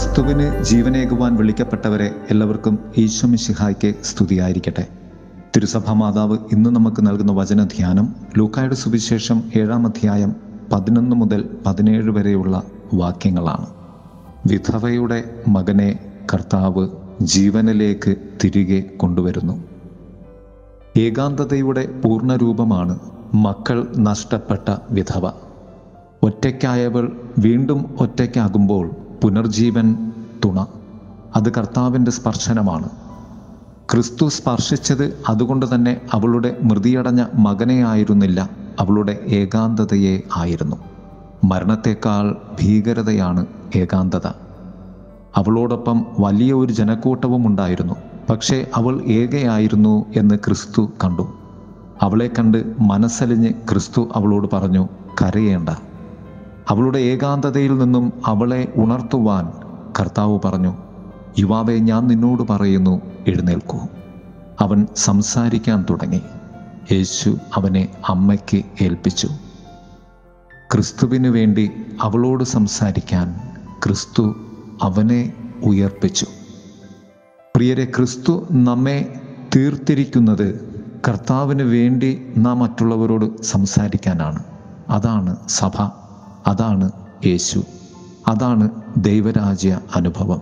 ക്രിസ്തുവിന് ജീവനേകുവാൻ വിളിക്കപ്പെട്ടവരെ എല്ലാവർക്കും ഈശ്വമിശിഹായ്ക്ക് സ്തുതിയായിരിക്കട്ടെ. തിരുസഭ മാതാവ് ഇന്ന് നമുക്ക് നൽകുന്ന വചനധ്യാനം ലൂക്കായുടെ സുവിശേഷം ഏഴാം അധ്യായം പതിനൊന്ന് മുതൽ പതിനേഴ് വരെയുള്ള വാക്യങ്ങളാണ്. വിധവയുടെ മകനെ കർത്താവ് ജീവനിലേക്ക് തിരികെ കൊണ്ടുവരുന്നു. ഏകാന്തതയുടെ പൂർണരൂപമാണ് മക്കൾ നഷ്ടപ്പെട്ട വിധവ. ഒറ്റയ്ക്കായവൾ വീണ്ടും ഒറ്റയ്ക്കാകുമ്പോൾ പുനർജീവൻ തുണ. അത് കർത്താവിന്റെ സ്പർശനമാണ്. ക്രിസ്തു സ്പർശിച്ചത് അതുകൊണ്ട് തന്നെ അവളുടെ മൃതിയടഞ്ഞ മകനെ ആയിരുന്നില്ല അവളുടെ ഏകാന്തതയെ ആയിരുന്നു. മരണത്തെക്കാൾ ഭീകരതയാണ് ഏകാന്തത. അവളോടൊപ്പം വലിയ ഒരു ജനക്കൂട്ടവും ഉണ്ടായിരുന്നു പക്ഷേ അവൾ ഏകയായിരുന്നു എന്ന് ക്രിസ്തു കണ്ടു. അവളെ കണ്ട് മനസ്സലിഞ്ഞ് ക്രിസ്തു അവളോട് പറഞ്ഞു കരയേണ്ട. അവളുടെ ഏകാന്തതയിൽ നിന്നും അവളെ ഉണർത്തുവാൻ കർത്താവ് പറഞ്ഞു യുവാവെ ഞാൻ നിന്നോട് പറയുന്നു എഴുന്നേൽക്കൂ. അവൻ സംസാരിക്കാൻ തുടങ്ങി. യേശു അവനെ അമ്മയ്ക്ക് ഏൽപ്പിച്ചു. ക്രിസ്തുവിന് വേണ്ടി അവളോട് സംസാരിക്കാൻ ക്രിസ്തു അവനെ ഉയർപ്പിച്ചു. പ്രിയരെ ക്രിസ്തു നമ്മെ തീർത്തിരിക്കുന്നത് കർത്താവിന് വേണ്ടി നാം മറ്റുള്ളവരോട് സംസാരിക്കാനാണ്. അതാണ് സഭ. അതാണ് യേശു. അതാണ് ദൈവരാജ്യ അനുഭവം.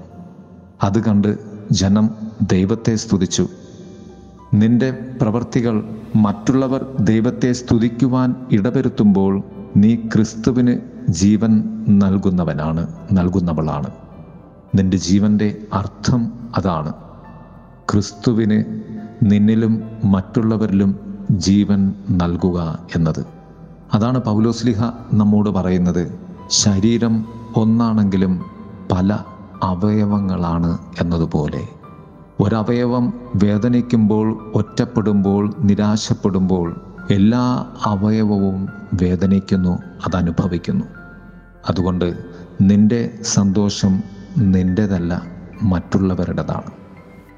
അത് കണ്ട് ജനം ദൈവത്തെ സ്തുതിച്ചു. നിന്റെ പ്രവർത്തികൾ മറ്റുള്ളവർ ദൈവത്തെ സ്തുതിക്കുവാൻ ഇടവരുത്തുമ്പോൾ നീ ക്രിസ്തുവിന് ജീവൻ നൽകുന്നവനാണ് നൽകുന്നവളാണ്. നിന്റെ ജീവന്റെ അർത്ഥം അതാണ്. ക്രിസ്തുവിന് നിന്നിലും മറ്റുള്ളവരിലും ജീവൻ നൽകുക എന്നത്. അതാണ് പൗലോസ്ലിഹ നമ്മോട് പറയുന്നത്. ശരീരം ഒന്നാണെങ്കിലും പല അവയവങ്ങളാണ് എന്നതുപോലെ. ഒരവയവം വേദനിക്കുമ്പോൾ ഒറ്റപ്പെടുമ്പോൾ നിരാശപ്പെടുമ്പോൾ എല്ലാ അവയവവും വേദനിക്കുന്നു അതനുഭവിക്കുന്നു. അതുകൊണ്ട് നിന്റെ സന്തോഷം നിന്റെതല്ല മറ്റുള്ളവരുടേതാണ്.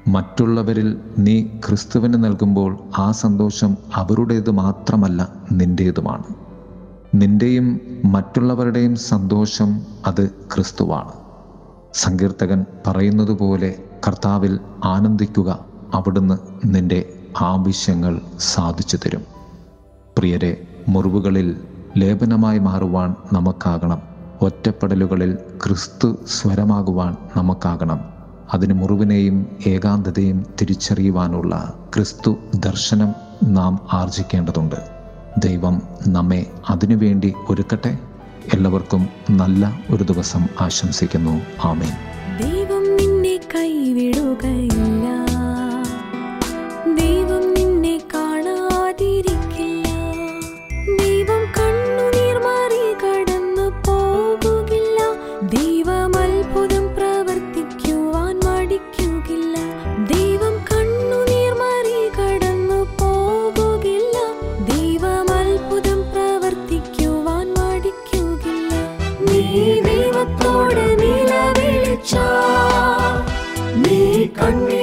മറ്റുള്ളവരിൽ നീ ക്രിസ്തുവിന് നൽകുമ്പോൾ ആ സന്തോഷം അവരുടേത് മാത്രമല്ല നിന്റേതുമാണ് നിന്റെയും മറ്റുള്ളവരുടെയും സന്തോഷം അത് ക്രിസ്തുവാണ്. സങ്കീർത്തകൻ പറയുന്നത് പോലെ കർത്താവിൽ ആനന്ദിക്കുക അവിടുന്ന് നിന്റെ ആവശ്യങ്ങൾ സാധിച്ചു തരും. പ്രിയരെ മുറിവുകളിൽ ലേപനമായി മാറുവാൻ നമുക്കാകണം. ഒറ്റപ്പെടലുകളിൽ ക്രിസ്തു സ്വരമാകുവാൻ നമുക്കാകണം. അതിന് മുറിവിനെയും ഏകാന്തതയും തിരിച്ചറിയുവാനുള്ള ക്രിസ്തു ദർശനം നാം ആർജിക്കേണ്ടതുണ്ട്. ദൈവം നമ്മെ അതിനുവേണ്ടി ഒരുക്കട്ടെ. എല്ലാവർക്കും നല്ല ഒരു ദിവസം ആശംസിക്കുന്നു. ആമേൻ. ദൈവം നിന്നെ കൈവിടുകയില്ല கண்ணீர்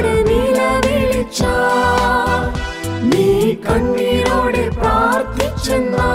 കണ്ണീരോടെ നിലവിളിച്ച. നീ കണ്ണീരോടെ പ്രാർത്ഥിച്ചെന്നാ.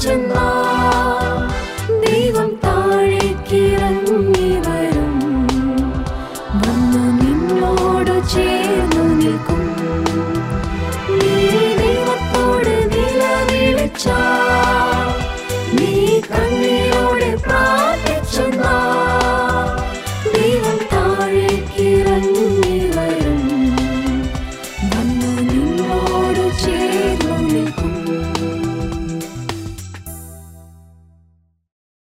നിലവിളിച്ചാ നീ കണ്ണീരോടെ പ്രാർത്ഥിച്ചെന്നാ